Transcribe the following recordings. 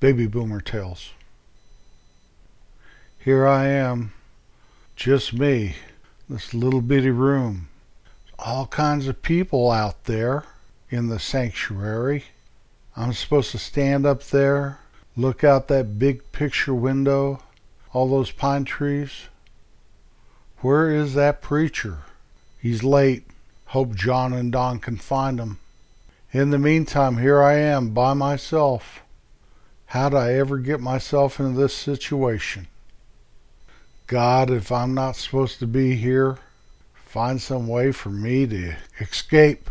Baby Boomer Tales. Here I am, just me, this little bitty room. All kinds of people out there in the sanctuary. I'm supposed to stand up there, look out that big picture window, all those pine trees. Where is that preacher? He's late. Hope John and Don can find him. In the meantime, here I am by myself. How'd I ever get myself into this situation? God, if I'm not supposed to be here, find some way for me to escape.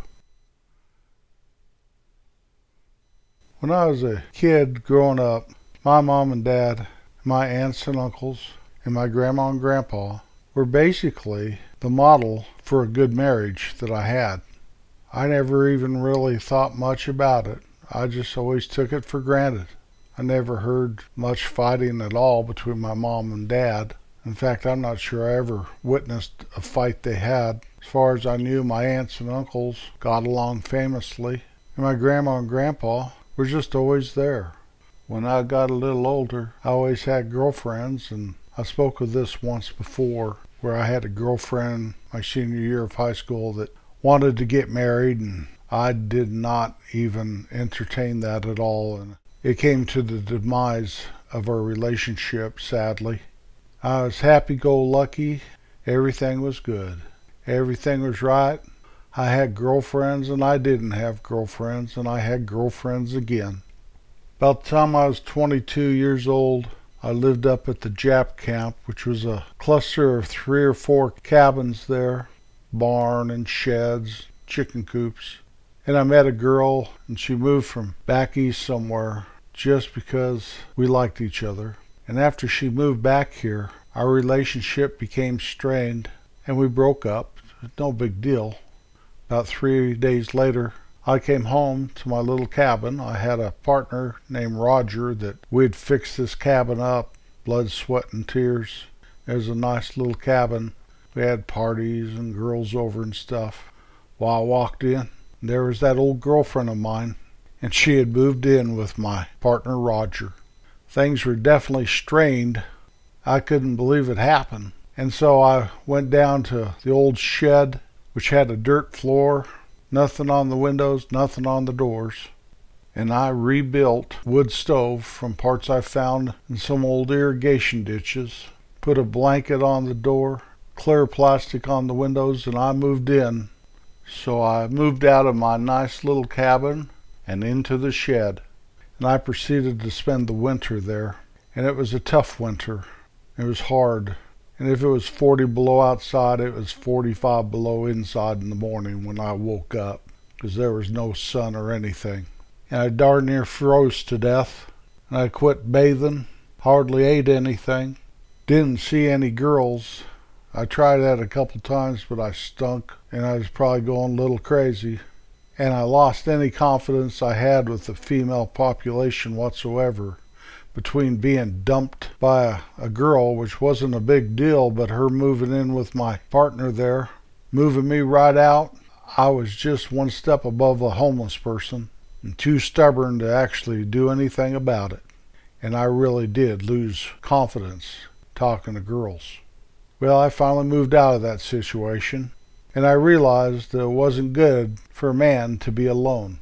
When I was a kid growing up, my mom and dad, my aunts and uncles, and my grandma and grandpa were basically the model for a good marriage that I had. I never even really thought much about it. I just always took it for granted. I never heard much fighting at all between my mom and dad. In fact, I'm not sure I ever witnessed a fight they had. As far as I knew, my aunts and uncles got along famously, and my grandma and grandpa were just always there. When I got a little older, I always had girlfriends, and I spoke of this once before, where I had a girlfriend my senior year of high school that wanted to get married, and I did not even entertain that at all. And it came to the demise of our relationship, sadly. I was happy go lucky. Everything was good. Everything was right. I had girlfriends and I didn't have girlfriends, and I had girlfriends again. About the time I was 22 years old, I lived up at the Jap camp, which was a cluster of three or four cabins there, barn and sheds, chicken coops and I met a girl, and she moved from back east somewhere just because we liked each other. And after she moved back here, our relationship became strained, and we broke up. No big deal. About three days later, I came home to my little cabin. I had a partner named Roger that we'd fixed this cabin up, blood, sweat, and tears. It was a nice little cabin. We had parties and girls over and stuff. Well, I walked in, there was that old girlfriend of mine, and she had moved in with my partner Roger. Things were definitely strained. I couldn't believe it happened. And so I went down to the old shed, which had a dirt floor, nothing on the windows, nothing on the doors. And I rebuilt wood stove from parts I found in some old irrigation ditches, put a blanket on the door, clear plastic on the windows, and I moved in so I moved out of my nice little cabin and into the shed, and I proceeded to spend the winter there. And it was a tough winter. It was hard. And if it was 40 below outside, it was 45 below inside in the morning when I woke up, because there was no sun or anything. And I darn near froze to death. And I quit bathing, hardly ate anything, didn't see any girls, I tried that a couple times, but I stunk and I was probably going a little crazy. And I lost any confidence I had with the female population whatsoever. Between being dumped by a, a girl, which wasn't a big deal, but her moving in with my partner there, moving me right out, I was just one step above a homeless person and too stubborn to actually do anything about it. And I really did lose confidence talking to girls. Well, I finally moved out of that situation, and I realized that it wasn't good for a man to be alone.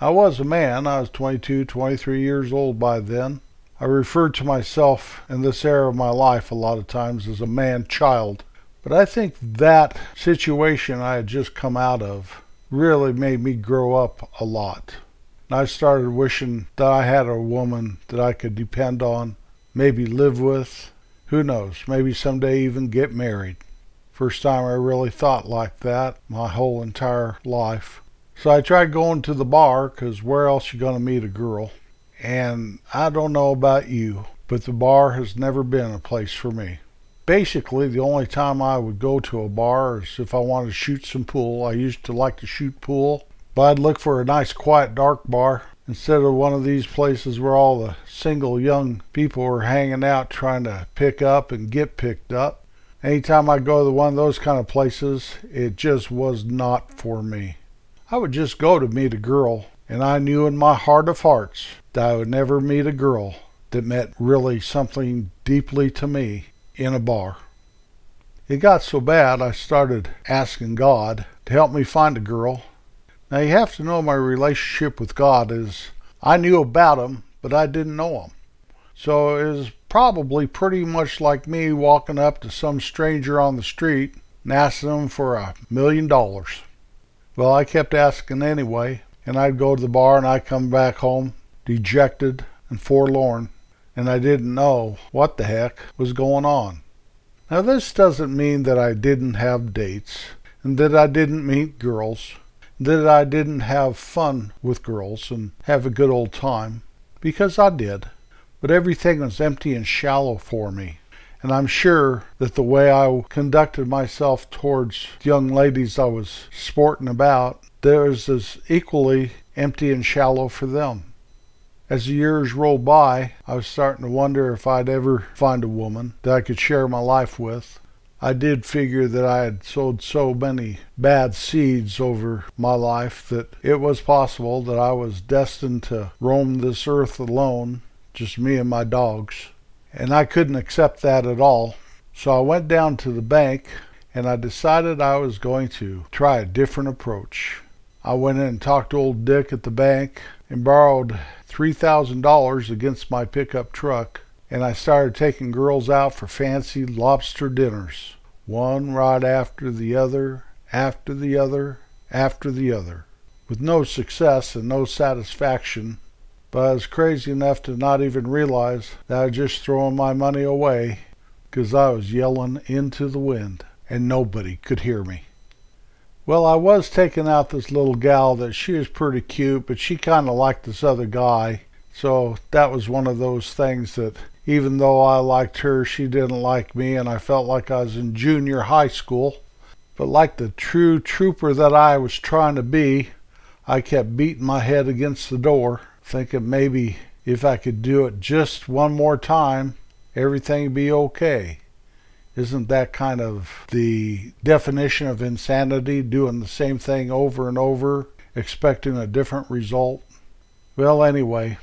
I was a man. I was 22, 23 years old by then. I referred to myself in this era of my life a lot of times as a man child. But I think that situation I had just come out of really made me grow up a lot. And I started wishing that I had a woman that I could depend on, maybe live with, who knows, maybe someday even get married. First time I really thought like that my whole entire life. So I tried going to the bar because where else you to meet a girl? And I don't know about you, but the bar has never been a place for me. Basically, the only time I would go to a bar is if I wanted to shoot some pool. I used to like to shoot pool, but I'd look for a nice, quiet, dark bar instead of one of these places where all the single young people are hanging out trying to pick up and get picked up. Anytime I go to one of those kind of places, it just was not for me. I would just go to meet a girl, And I knew in my heart of hearts that I would never meet a girl that meant really something deeply to me in a bar. It got so bad I started asking God to help me find a girl. Now you have to know my relationship with God is I knew about him, but I didn't know him. So it was probably pretty much like me walking up to some stranger on the street and asking them for a million dollars. Well, I kept asking anyway, and I'd go to the bar and I'd come back home dejected and forlorn, and I didn't know what the heck was going on. Now, this doesn't mean that I didn't have dates, and that I didn't meet girls, that I didn't have fun with girls and have a good old time, because I did. But everything was empty and shallow for me. And I'm sure that the way I conducted myself towards young ladies I was sporting about, there was as equally empty and shallow for them. As the years rolled by, I was starting to wonder if I'd ever find a woman that I could share my life with. I did figure that I had sowed so many bad seeds over my life that it was possible that I was destined to roam this earth alone, just me and my dogs. And I couldn't accept that at all. So I went down to the bank and I decided I was going to try a different approach. I went in and talked to old Dick at the bank and borrowed $3,000 against my pickup truck, and I started taking girls out for fancy lobster dinners, one right after the other, after the other, after the other, with no success and no satisfaction. But I was crazy enough to not even realize that I was just throwing my money away because I was yelling into the wind and nobody could hear me. Well, I was taking out this little gal that she was pretty cute, but she kind of liked this other guy. So that was one of those things that even though I liked her, she didn't like me, and I felt like I was in junior high school. But like the true trooper that I was trying to be, I kept beating my head against the door, thinking maybe if I could do it just one more time, everything'd be okay. Isn't that kind of the definition of insanity, doing the same thing over and over, expecting a different result? Well, anyway,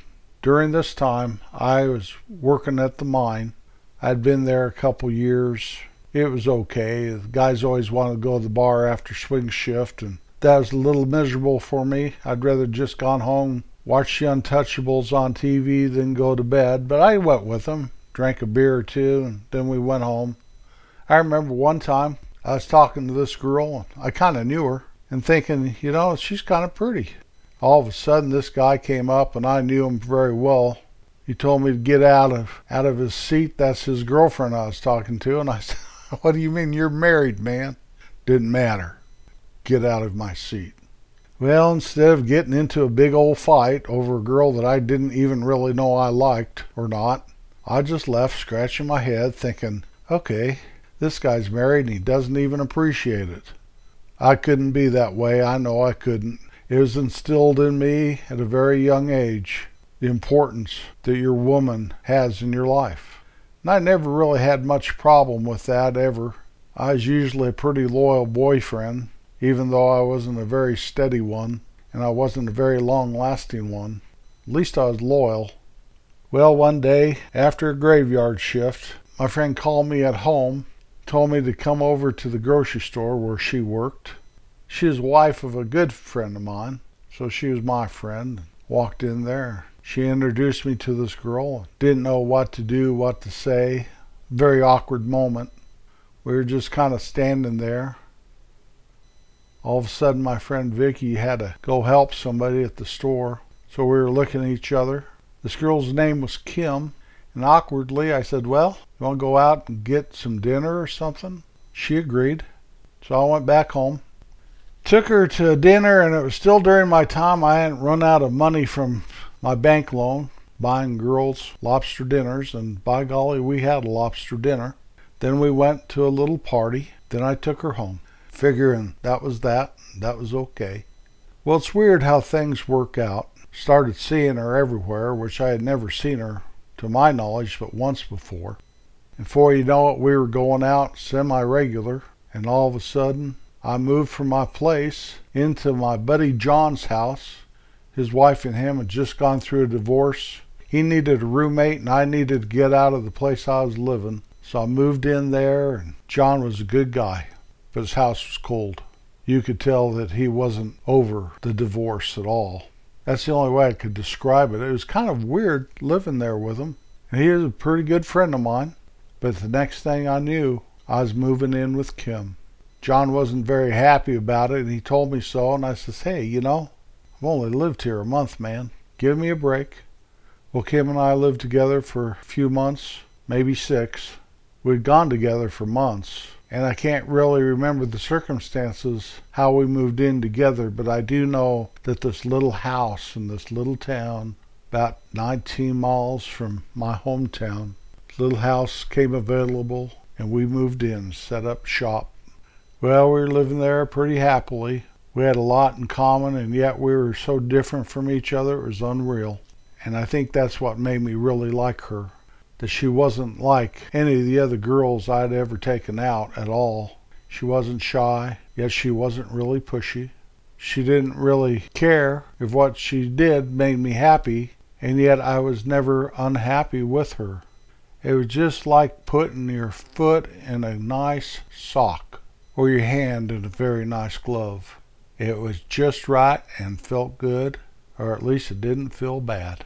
during this time, I was working at the mine. I'd been there a couple years. It was okay. The guys always wanted to go to the bar after swing shift, and that was a little miserable for me. I'd rather just gone home, watch the Untouchables on TV than go to bed. But I went with them, drank a beer or two, and then we went home. I remember one time I was talking to this girl, and I kind of knew her, and thinking, you know, she's kind of pretty. All of a sudden, this guy came up, and I knew him very well. He told me to get out of out of his seat. That's his girlfriend I was talking to, and I said, "What do you mean you're married, man?" Didn't matter. Get out of my seat. Well, instead of getting into a big old fight over a girl that I didn't even really know I liked or not, I just left scratching my head, thinking, "Okay, this guy's married and he doesn't even appreciate it. I couldn't be that way. I know I couldn't. It was instilled in me at a very young age the importance that your woman has in your life. And I never really had much problem with that ever. I was usually a pretty loyal boyfriend, even though I wasn't a very steady one, and I wasn't a very long lasting one. At least I was loyal. Well, one day, after a graveyard shift, my friend called me at home told me to come over to the grocery store where she worked. She is wife of a good friend of mine, so she was my friend. Walked in there. She introduced me to this girl. Didn't know what to do, what to say. Very awkward moment. We were just kind of standing there. All of a sudden, my friend Vicky had to go help somebody at the store. So we were looking at each other. This girl's name was Kim. And awkwardly, I said, Well, you want to go out and get some dinner or something? She agreed. So I went back home. Took her to dinner, and it was still during my time. I hadn't run out of money from my bank loan buying girls lobster dinners, and by golly, we had a lobster dinner. Then we went to a little party. Then I took her home, figuring that was that. That was okay. Well, it's weird how things work out. Started seeing her everywhere, which I had never seen her to my knowledge, but once before. And before you know it, we were going out semi regular, and all of a sudden, I moved from my place into my buddy John's house. His wife and him had just gone through a divorce. He needed a roommate, and I needed to get out of the place I was living. So I moved in there, and John was a good guy, but his house was cold. You could tell that he wasn't over the divorce at all. That's the only way I could describe it. It was kind of weird living there with him. And he was a pretty good friend of mine. But the next thing I knew, I was moving in with Kim. John wasn't very happy about it, and he told me so. And I says, Hey, you know, I've only lived here a month, man. Give me a break. Well, Kim and I lived together for a few months, maybe six. We'd gone together for months, and I can't really remember the circumstances how we moved in together, but I do know that this little house in this little town, about 19 miles from my hometown, little house came available, and we moved in, set up shop. Well, we were living there pretty happily. We had a lot in common, and yet we were so different from each other, it was unreal. And I think that's what made me really like her. That she wasn't like any of the other girls I'd ever taken out at all. She wasn't shy, yet she wasn't really pushy. She didn't really care if what she did made me happy, and yet I was never unhappy with her. It was just like putting your foot in a nice sock or your hand in a very nice glove. It was just right and felt good, or at least it didn't feel bad.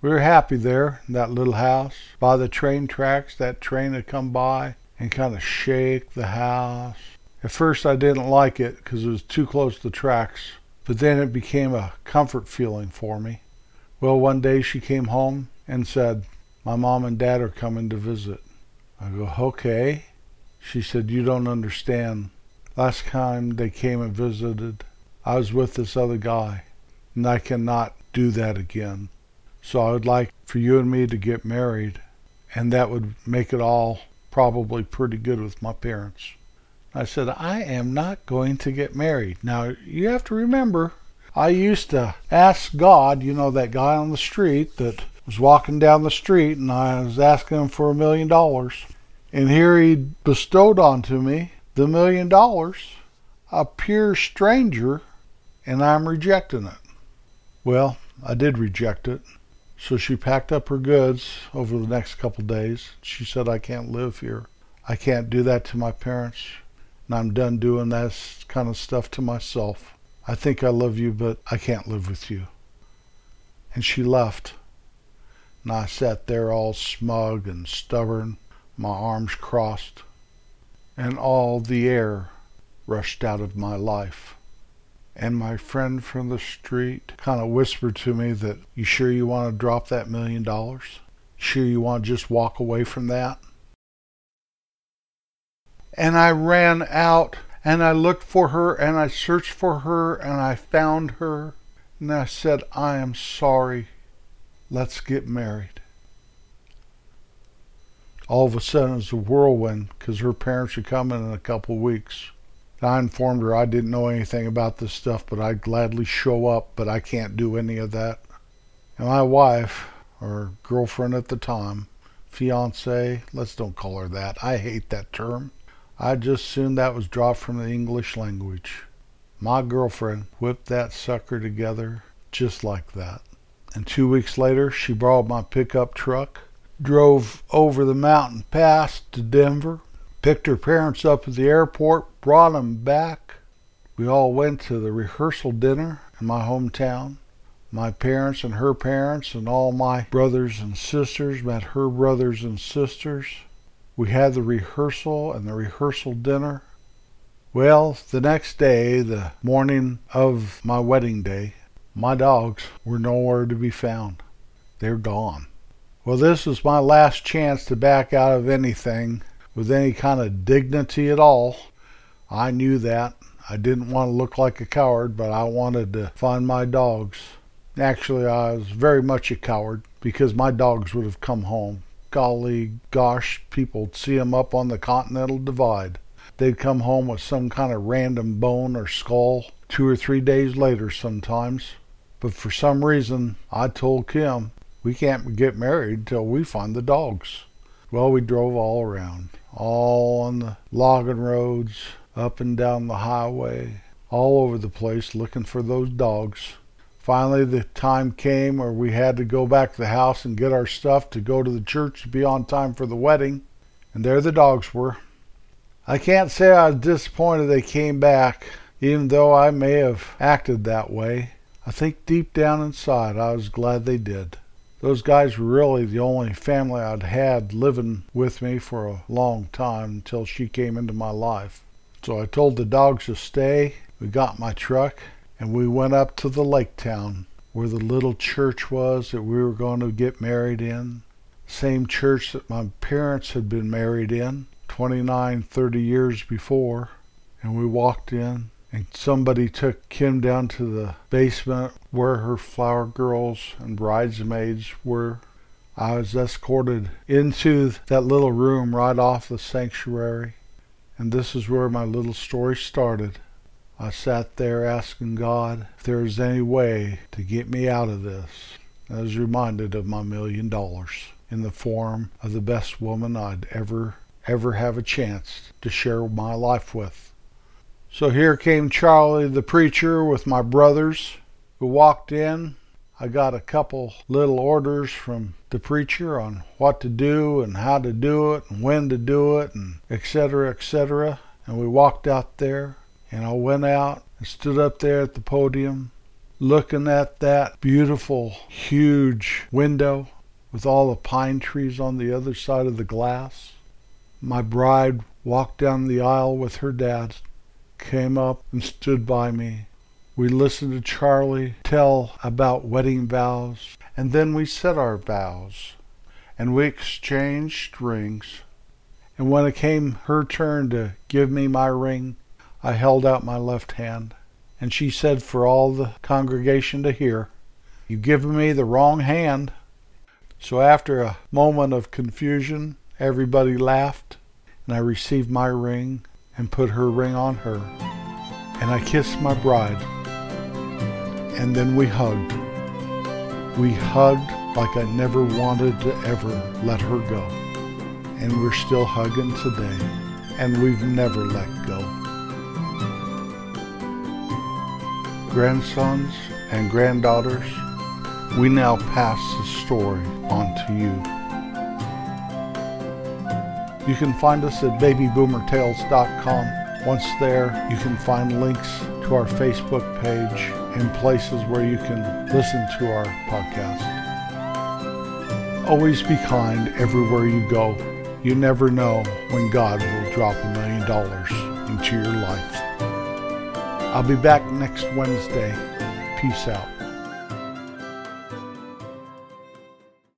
We were happy there in that little house. By the train tracks, that train had come by and kind of shake the house. At first, I didn't like it because it was too close to the tracks, but then it became a comfort feeling for me. Well, one day she came home and said, My mom and dad are coming to visit. I go, Okay. She said, You don't understand. Last time they came and visited, I was with this other guy, and I cannot do that again. So I would like for you and me to get married, and that would make it all probably pretty good with my parents. I said, I am not going to get married. Now, you have to remember, I used to ask God, you know, that guy on the street that was walking down the street, and I was asking him for a million dollars. And here he bestowed onto me the million dollars, a pure stranger, and I'm rejecting it. Well, I did reject it. So she packed up her goods over the next couple days. She said, I can't live here. I can't do that to my parents. And I'm done doing that kind of stuff to myself. I think I love you, but I can't live with you. And she left. And I sat there all smug and stubborn, my arms crossed and all the air rushed out of my life. And my friend from the street kind of whispered to me that, You sure you want to drop that million dollars? Sure you want to just walk away from that? And I ran out and I looked for her and I searched for her and I found her. And I said, I am sorry. Let's get married all of a sudden it's a whirlwind because her parents are coming in a couple weeks. I informed her I didn't know anything about this stuff, but I'd gladly show up, but I can't do any of that. And my wife, or girlfriend at the time, fiance, let's don't call her that. I hate that term. I just assumed that was dropped from the English language. My girlfriend whipped that sucker together just like that. And two weeks later, she borrowed my pickup truck drove over the mountain pass to Denver, picked her parents up at the airport, brought them back. We all went to the rehearsal dinner in my hometown. My parents and her parents and all my brothers and sisters met her brothers and sisters. We had the rehearsal and the rehearsal dinner. Well, the next day, the morning of my wedding day, my dogs were nowhere to be found. They're gone. Well, this was my last chance to back out of anything with any kind of dignity at all. I knew that. I didn't want to look like a coward, but I wanted to find my dogs. Actually, I was very much a coward because my dogs would have come home. Golly gosh, people'd see them up on the Continental Divide. They'd come home with some kind of random bone or skull two or three days later sometimes. But for some reason, I told Kim, we can't get married till we find the dogs. Well, we drove all around, all on the logging roads, up and down the highway, all over the place looking for those dogs. Finally, the time came where we had to go back to the house and get our stuff to go to the church to be on time for the wedding. And there the dogs were. I can't say I was disappointed they came back, even though I may have acted that way. I think deep down inside I was glad they did. Those guys were really the only family I'd had living with me for a long time until she came into my life. So I told the dogs to stay. We got my truck and we went up to the lake town where the little church was that we were going to get married in. Same church that my parents had been married in 29, 30 years before. And we walked in, and somebody took Kim down to the basement where her flower girls and bridesmaids were. I was escorted into that little room right off the sanctuary. And this is where my little story started. I sat there asking God if there was any way to get me out of this. I was reminded of my million dollars in the form of the best woman I'd ever, ever have a chance to share my life with. So here came Charlie the preacher with my brothers who walked in. I got a couple little orders from the preacher on what to do and how to do it and when to do it and etc. etc. And we walked out there and I went out and stood up there at the podium looking at that beautiful, huge window with all the pine trees on the other side of the glass. My bride walked down the aisle with her dad, came up and stood by me. We listened to Charlie tell about wedding vows, and then we said our vows, and we exchanged rings. And when it came her turn to give me my ring, I held out my left hand, and she said for all the congregation to hear, You've given me the wrong hand. So after a moment of confusion, everybody laughed, and I received my ring and put her ring on her. And I kissed my bride. And then we hugged. We hugged like I never wanted to ever let her go. And we're still hugging today. And we've never let go. grandsons and granddaughters, we now pass the story on to you. You can find us at babyboomertales.com. Once there, you can find links to our Facebook page and places where you can listen to our podcast. Always be kind everywhere you go. You never know when God will drop a million dollars into your life. I'll be back next Wednesday. Peace out.